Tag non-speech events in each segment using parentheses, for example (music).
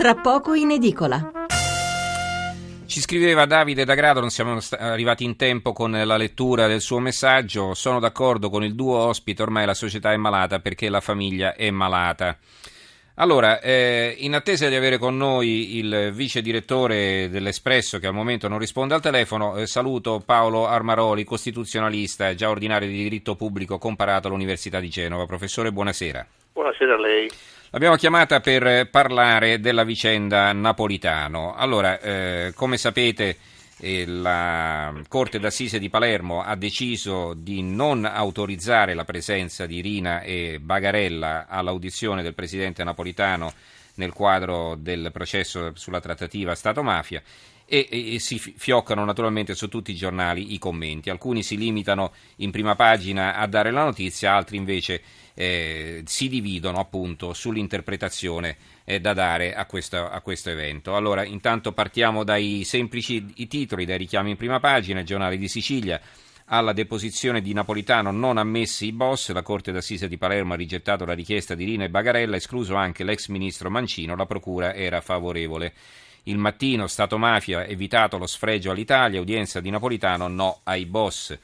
tra poco in edicola. Ci scriveva Davide da Grado, non siamo arrivati in tempo con la lettura del suo messaggio. Sono d'accordo con il duo ospite, ormai la società è malata perché la famiglia è malata. Allora, eh, in attesa di avere con noi il vice direttore dell'Espresso che al momento non risponde al telefono, eh, saluto Paolo Armaroli, costituzionalista, già ordinario di diritto pubblico comparato all'Università di Genova. Professore, buonasera. Buonasera a lei. L'abbiamo chiamata per parlare della vicenda Napolitano. Allora, eh, come sapete, eh, la Corte d'Assise di Palermo ha deciso di non autorizzare la presenza di Rina e Bagarella all'audizione del presidente Napolitano nel quadro del processo sulla trattativa Stato-mafia e, e, si fioccano naturalmente su tutti i giornali i commenti. Alcuni si limitano in prima pagina a dare la notizia, altri invece eh, si dividono appunto sull'interpretazione eh, da dare a questo, a questo, evento. Allora, intanto partiamo dai semplici titoli, dai richiami in prima pagina, il giornale di Sicilia. Alla deposizione di Napolitano non ammessi i boss, la Corte d'Assise di Palermo ha rigettato la richiesta di Rina e Bagarella, escluso anche l'ex ministro Mancino, la procura era favorevole. Il mattino, Stato Mafia, evitato lo sfregio all'Italia, udienza di Napolitano, no ai boss.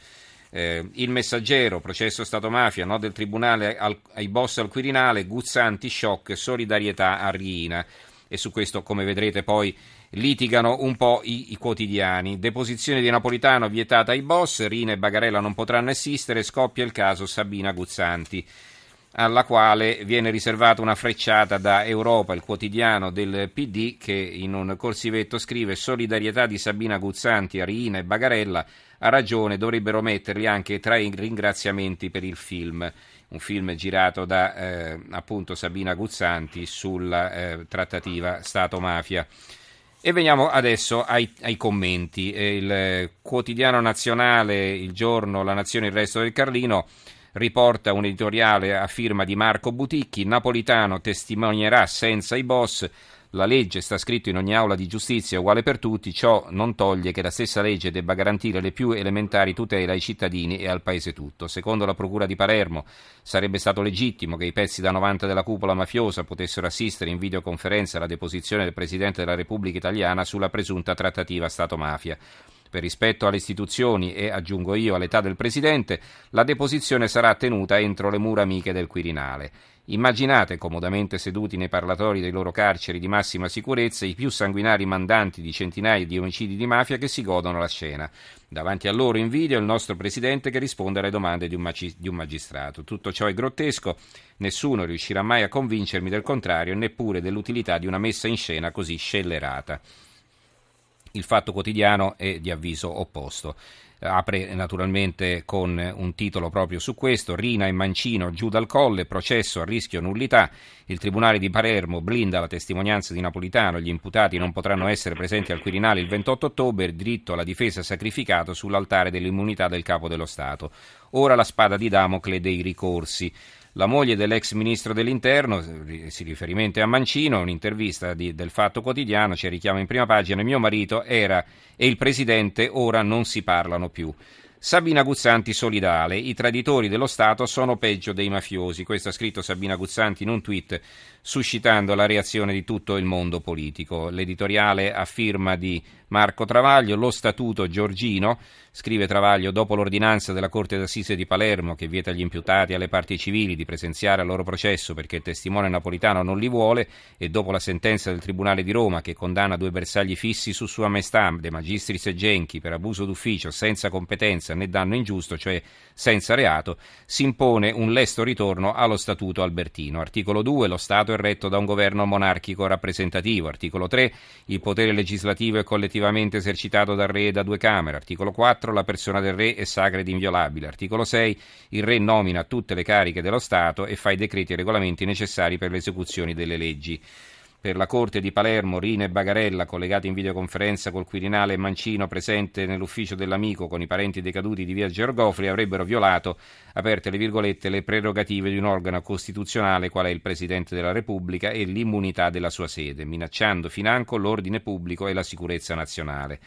Eh, il messaggero, processo Stato Mafia, no del Tribunale al, ai boss al Quirinale, Guzzanti, shock, solidarietà a Riina. E su questo, come vedrete, poi litigano un po' i, i, quotidiani. Deposizione di Napolitano vietata ai boss, Rina e Bagarella non potranno assistere, scoppia il caso Sabina Guzzanti alla quale viene riservata una frecciata da Europa, il quotidiano del PD, che in un corsivetto scrive solidarietà di Sabina Guzzanti, Arina e Bagarella, ha ragione, dovrebbero metterli anche tra i ringraziamenti per il film. Un film girato da eh, appunto Sabina Guzzanti sulla eh, trattativa Stato-mafia. E veniamo adesso ai, ai commenti. Il quotidiano nazionale, il giorno, la nazione, il resto del Carlino riporta un editoriale a firma di Marco Buticchi, Napolitano testimonierà senza i boss, la legge sta scritto in ogni aula di giustizia uguale per tutti, ciò non toglie che la stessa legge debba garantire le più elementari tutele ai cittadini e al paese tutto. Secondo la Procura di Palermo sarebbe stato legittimo che i pezzi da 90 della cupola mafiosa potessero assistere in videoconferenza alla deposizione del Presidente della Repubblica Italiana sulla presunta trattativa Stato-mafia. Per rispetto alle istituzioni e, aggiungo io, all'età del Presidente, la deposizione sarà tenuta entro le mura amiche del Quirinale. Immaginate, comodamente seduti nei parlatori dei loro carceri di massima sicurezza, i più sanguinari mandanti di centinaia di omicidi di mafia che si godono la scena. Davanti a loro in video il nostro Presidente che risponde alle domande di un, magistrato. Tutto ciò è grottesco, nessuno riuscirà mai a convincermi del contrario, neppure dell'utilità di una messa in scena così scellerata. Il fatto quotidiano è di avviso opposto. Apre naturalmente con un titolo proprio su questo, Rina e Mancino giù dal colle, processo a rischio nullità, il Tribunale di Palermo blinda la testimonianza di Napolitano, gli imputati non potranno essere presenti al Quirinale il 28 ottobre, diritto alla difesa sacrificato sull'altare dell'immunità del Capo dello Stato. Ora la spada di Damocle dei ricorsi. La moglie dell'ex ministro dell'interno, si riferimento a Mancino, un'intervista di, del Fatto Quotidiano, ci richiama in prima pagina, mio marito era e il presidente ora non si parlano più. Sabina Guzzanti solidale, i traditori dello Stato sono peggio dei mafiosi, questo ha scritto Sabina Guzzanti in un tweet suscitando la reazione di tutto il mondo politico. L'editoriale a firma di Marco Travaglio, lo statuto Giorgino, scrive Travaglio, dopo l'ordinanza della Corte d'Assise di Palermo che vieta agli imputati e alle parti civili di presenziare al loro processo perché il testimone napolitano non li vuole e dopo la sentenza del Tribunale di Roma che condanna due bersagli fissi su Sua Maestà, De Magistris e Genchi per abuso d'ufficio senza competenza né danno ingiusto, cioè senza reato, si impone un lesto ritorno allo Statuto Albertino. Articolo 2. Lo Stato è retto da un governo monarchico rappresentativo. Articolo 3. Il potere legislativo è collettivamente esercitato dal re e da due Camere. Articolo 4. La persona del re è sacra ed inviolabile. Articolo 6. Il re nomina tutte le cariche dello Stato e fa i decreti e regolamenti necessari per le esecuzioni delle leggi per la Corte di Palermo, Rina e Bagarella, collegati in videoconferenza col Quirinale e Mancino presente nell'ufficio dell'amico con i parenti decaduti di via Gergofli, avrebbero violato, aperte le virgolette, le prerogative di un organo costituzionale qual è il Presidente della Repubblica e l'immunità della sua sede, minacciando financo l'ordine pubblico e la sicurezza nazionale.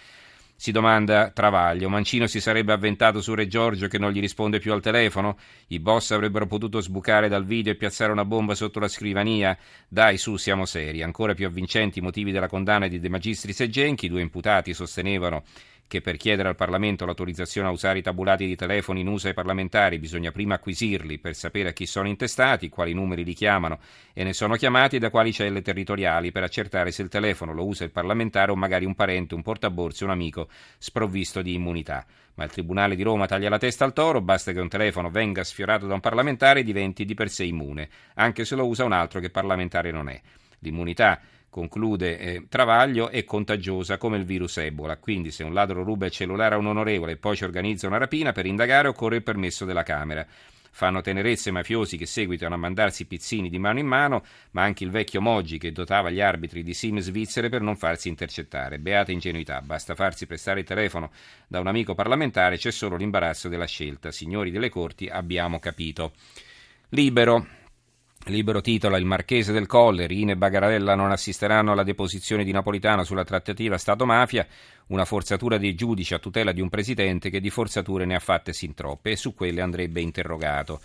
Si domanda Travaglio. Mancino si sarebbe avventato su Re Giorgio che non gli risponde più al telefono? I boss avrebbero potuto sbucare dal video e piazzare una bomba sotto la scrivania? Dai, su, siamo seri. Ancora più avvincenti i motivi della condanna di De Magistris e Genchi. I due imputati sostenevano che per chiedere al Parlamento l'autorizzazione a usare i tabulati di telefono in uso ai parlamentari bisogna prima acquisirli per sapere a chi sono intestati, quali numeri li chiamano e ne sono chiamati e da quali celle territoriali per accertare se il telefono lo usa il parlamentare o magari un parente, un portaborse, un amico sprovvisto di immunità. Ma il Tribunale di Roma taglia la testa al toro, basta che un telefono venga sfiorato da un parlamentare e diventi di per sé immune, anche se lo usa un altro che parlamentare non è. L'immunità conclude eh, Travaglio, è contagiosa come il virus Ebola. Quindi, se un ladro ruba il cellulare a un onorevole e poi ci organizza una rapina, per indagare occorre il permesso della Camera. Fanno tenerezze mafiosi che seguitano a mandarsi pizzini di mano in mano, ma anche il vecchio Moggi che dotava gli arbitri di sim svizzere per non farsi intercettare. Beata ingenuità, basta farsi prestare il telefono da un amico parlamentare, c'è solo l'imbarazzo della scelta. Signori delle corti, abbiamo capito. Libero. Libero titola Il Marchese del Colle, Rine e Bagarella non assisteranno alla deposizione di Napolitano sulla trattativa Stato-mafia, una forzatura dei giudici a tutela di un presidente che di forzature ne ha fatte sin troppe e su quelle andrebbe interrogato.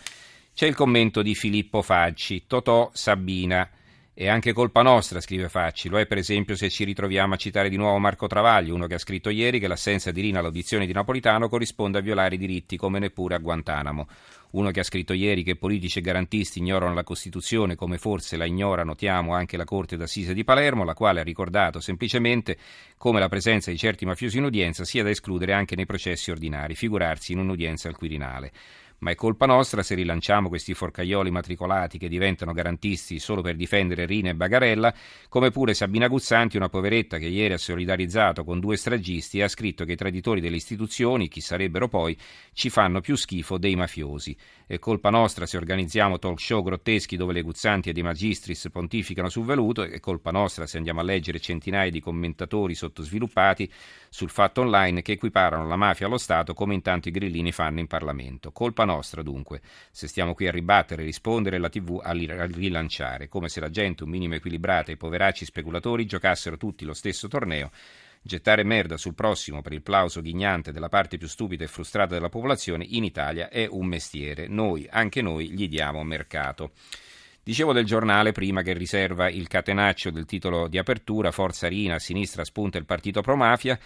C'è il commento di Filippo Facci, Totò Sabina. È anche colpa nostra, scrive Facci, lo è per esempio se ci ritroviamo a citare di nuovo Marco Travaglio, uno che ha scritto ieri che l'assenza di Rina all'audizione di Napolitano corrisponde a violare i diritti come neppure a Guantanamo. Uno che ha scritto ieri che politici e garantisti ignorano la Costituzione come forse la ignora, notiamo, anche la Corte d'Assise di Palermo, la quale ha ricordato semplicemente come la presenza di certi mafiosi in udienza sia da escludere anche nei processi ordinari, figurarsi in un'udienza al Quirinale ma è colpa nostra se rilanciamo questi forcaioli matricolati che diventano garantisti solo per difendere Rina e Bagarella, come pure Sabina Guzzanti, una poveretta che ieri ha solidarizzato con due stragisti e ha scritto che i traditori delle istituzioni, chi sarebbero poi, ci fanno più schifo dei mafiosi. È colpa nostra se organizziamo talk show grotteschi dove le Guzzanti e De Magistris pontificano sul veluto, è colpa nostra se andiamo a leggere centinaia di commentatori sottosviluppati sul fatto online che equiparano la mafia allo Stato come intanto i grillini fanno in Parlamento. Colpa nostra dunque, se stiamo qui a ribattere e rispondere la TV a rilanciare, come se la gente un minimo equilibrata e i poveracci speculatori giocassero tutti lo stesso torneo Gettare merda sul prossimo per il plauso ghignante della parte più stupida e frustrata della popolazione in Italia è un mestiere. Noi, anche noi, gli diamo mercato. Dicevo del giornale prima che riserva il catenaccio del titolo di apertura, Forza Rina, a sinistra spunta il partito pro mafia.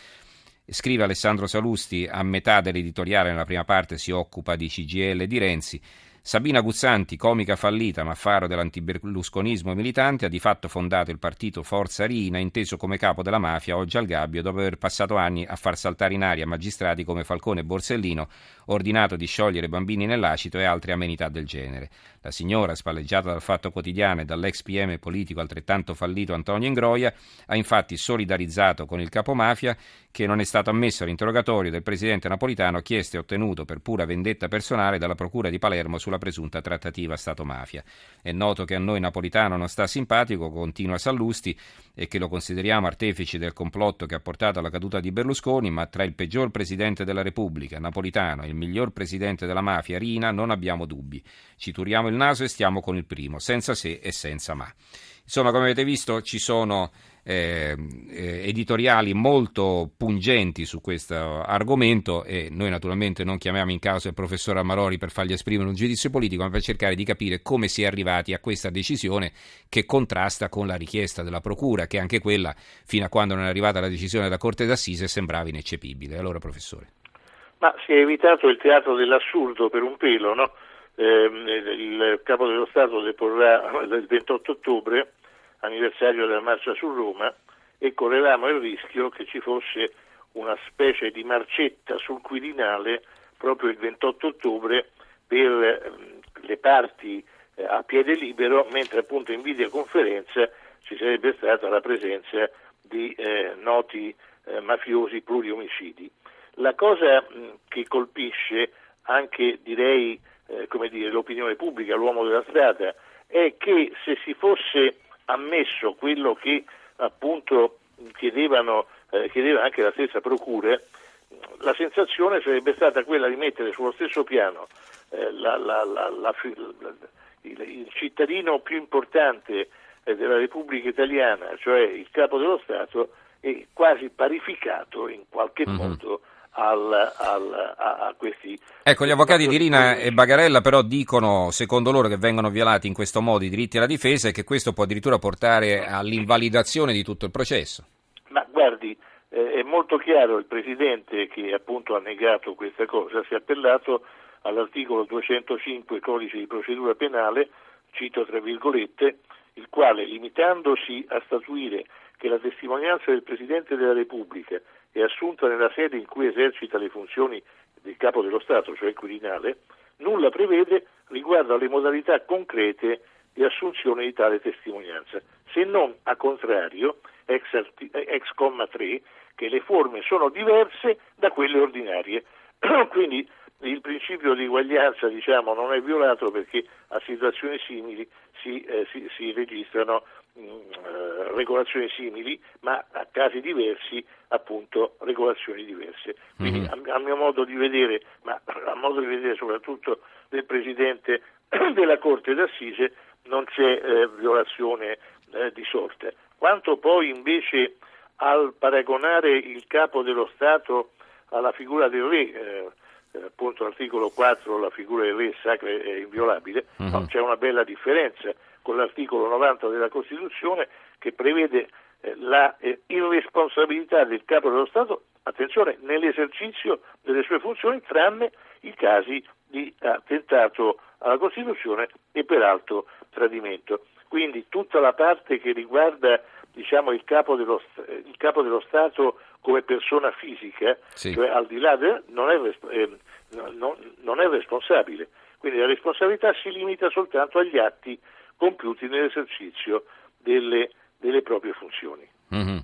Scrive Alessandro Salusti, a metà dell'editoriale nella prima parte si occupa di CGL di Renzi. Sabina Guzzanti, comica fallita ma faro dell'antiberlusconismo militante, ha di fatto fondato il partito Forza Rina, inteso come capo della mafia, oggi al gabbio, dopo aver passato anni a far saltare in aria magistrati come Falcone e Borsellino, ordinato di sciogliere bambini nell'acito e altre amenità del genere. La signora, spalleggiata dal Fatto Quotidiano e dall'ex PM politico altrettanto fallito Antonio Ingroia, ha infatti solidarizzato con il capomafia che non è stato ammesso all'interrogatorio del presidente napolitano chiesto e ottenuto per pura vendetta personale dalla Procura di Palermo sulla presunta trattativa Stato-mafia. È noto che a noi Napolitano non sta simpatico, continua Sallusti, e che lo consideriamo artefici del complotto che ha portato alla caduta di Berlusconi, ma tra il peggior presidente della Repubblica, Napolitano, e il miglior presidente della mafia, Rina, non abbiamo dubbi. Ci turiamo il naso e stiamo con il primo, senza se e senza ma. Insomma, come avete visto, ci sono eh, eh, editoriali molto pungenti su questo argomento e noi naturalmente non chiamiamo in causa il professor Amarori per fargli esprimere un giudizio politico, ma per cercare di capire come si è arrivati a questa decisione che contrasta con la richiesta della Procura, che anche quella, fino a quando non è arrivata la decisione della Corte d'Assise, sembrava ineccepibile. Allora, professore. Ma si è evitato il teatro dell'assurdo per un pelo, no? Eh, il Capo dello Stato deporrà il 28 ottobre anniversario della marcia su Roma e correvamo il rischio che ci fosse una specie di marcetta sul Quirinale proprio il 28 ottobre per ehm, le parti eh, a piede libero, mentre appunto in videoconferenza ci sarebbe stata la presenza di eh, noti eh, mafiosi pluriomicidi. La cosa mh, che colpisce anche direi eh, dire, l'opinione pubblica, l'uomo della strada, è che se si fosse ammesso quello che appunto chiedevano, eh, chiedeva anche la stessa Procura, la sensazione sarebbe stata quella di mettere sullo stesso piano eh, la, la, la, il, il, cittadino più importante eh, della Repubblica Italiana, cioè il capo dello Stato, e quasi parificato in qualche mm-hmm. modo al, al, a, a, questi... Ecco, gli avvocati di Rina e Bagarella però dicono, secondo loro, che vengono violati in questo modo i diritti alla difesa e che questo può addirittura portare all'invalidazione di tutto il processo. Ma guardi, eh, è molto chiaro il Presidente che appunto ha negato questa cosa, si è appellato all'articolo 205 codice di procedura penale, cito tra virgolette, il quale limitandosi a statuire che la testimonianza del Presidente della Repubblica è assunta nella sede in cui esercita le funzioni del Capo dello Stato, cioè il Quirinale, nulla prevede riguardo alle modalità concrete di assunzione di tale testimonianza, se non a contrario, ex, ex comma 3, che le forme sono diverse da quelle ordinarie. (clears throat) Quindi il principio di uguaglianza diciamo, non è violato perché a situazioni simili si, eh, si, si registrano mh, eh, regolazioni simili, ma a casi diversi appunto regolazioni diverse. Quindi mm-hmm. a, a, mio modo di vedere, ma a modo di vedere soprattutto del Presidente (clears throat) della Corte d'Assise, non c'è eh, violazione eh, di sorte. Quanto poi invece al paragonare il capo dello Stato alla figura del re, eh, eh appunto l'articolo 4 la figura del re sacra è inviolabile, no, c'è una bella differenza con l'articolo 90 della Costituzione che prevede eh, la eh, irresponsabilità del capo dello Stato, attenzione, nell'esercizio delle sue funzioni, tranne i casi di attentato alla Costituzione e peraltro tradimento. Quindi tutta la parte che riguarda diciamo, il, capo dello, il, capo dello, Stato come persona fisica, sì. cioè al di là del, non, è, eh, non, non è responsabile. Quindi la responsabilità si limita soltanto agli atti compiuti nell'esercizio delle, delle proprie funzioni. Mm-hmm.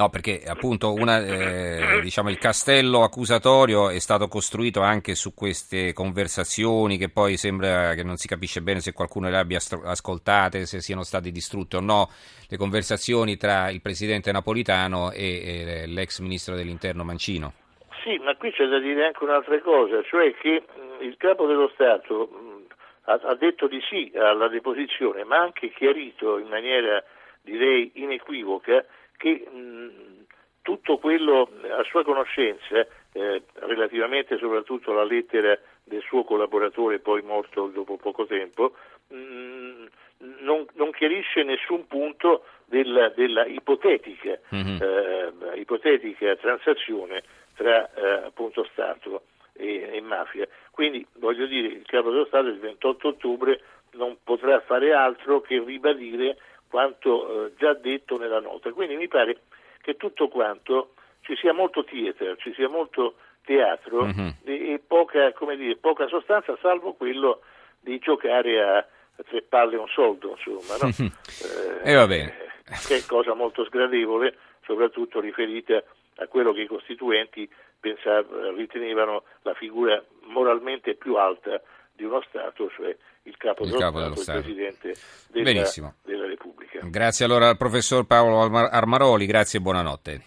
No, perché appunto una, eh, diciamo, il castello accusatorio è stato costruito anche su queste conversazioni che poi sembra che non si capisce bene se qualcuno le abbia ascoltate, se siano state distrutte o no, le conversazioni tra il presidente napolitano e, e l'ex ministro dell'interno Mancino. Sì, ma qui c'è da dire anche un'altra cosa, cioè che mh, il capo dello Stato mh, ha, ha detto di sì alla deposizione, ma ha anche chiarito in maniera direi inequivoca che mh, tutto quello a sua conoscenza, eh, relativamente soprattutto alla lettera del suo collaboratore poi morto dopo poco tempo, mh, non, non, chiarisce nessun punto della, della ipotetica, mm-hmm. eh, ipotetica, transazione tra eh, appunto Stato e, e, mafia. Quindi voglio dire, il capo dello Stato il 28 ottobre non potrà fare altro che ribadire quanto eh, già detto nella nota. Quindi mi pare che tutto quanto ci sia molto theater, ci sia molto teatro mm-hmm. e, e poca, dire, poca, sostanza, salvo quello di giocare a, a tre palle un soldo, insomma, no? (laughs) eh, e va bene. Che è cosa molto sgradevole, soprattutto riferita a quello che i costituenti pensav- ritenevano la figura moralmente più alta di uno Stato, cioè il capo, il dello, capo Stato, dello Stato, il Presidente della, della Repubblica. Grazie allora al professor Paolo Armaroli, grazie e buonanotte.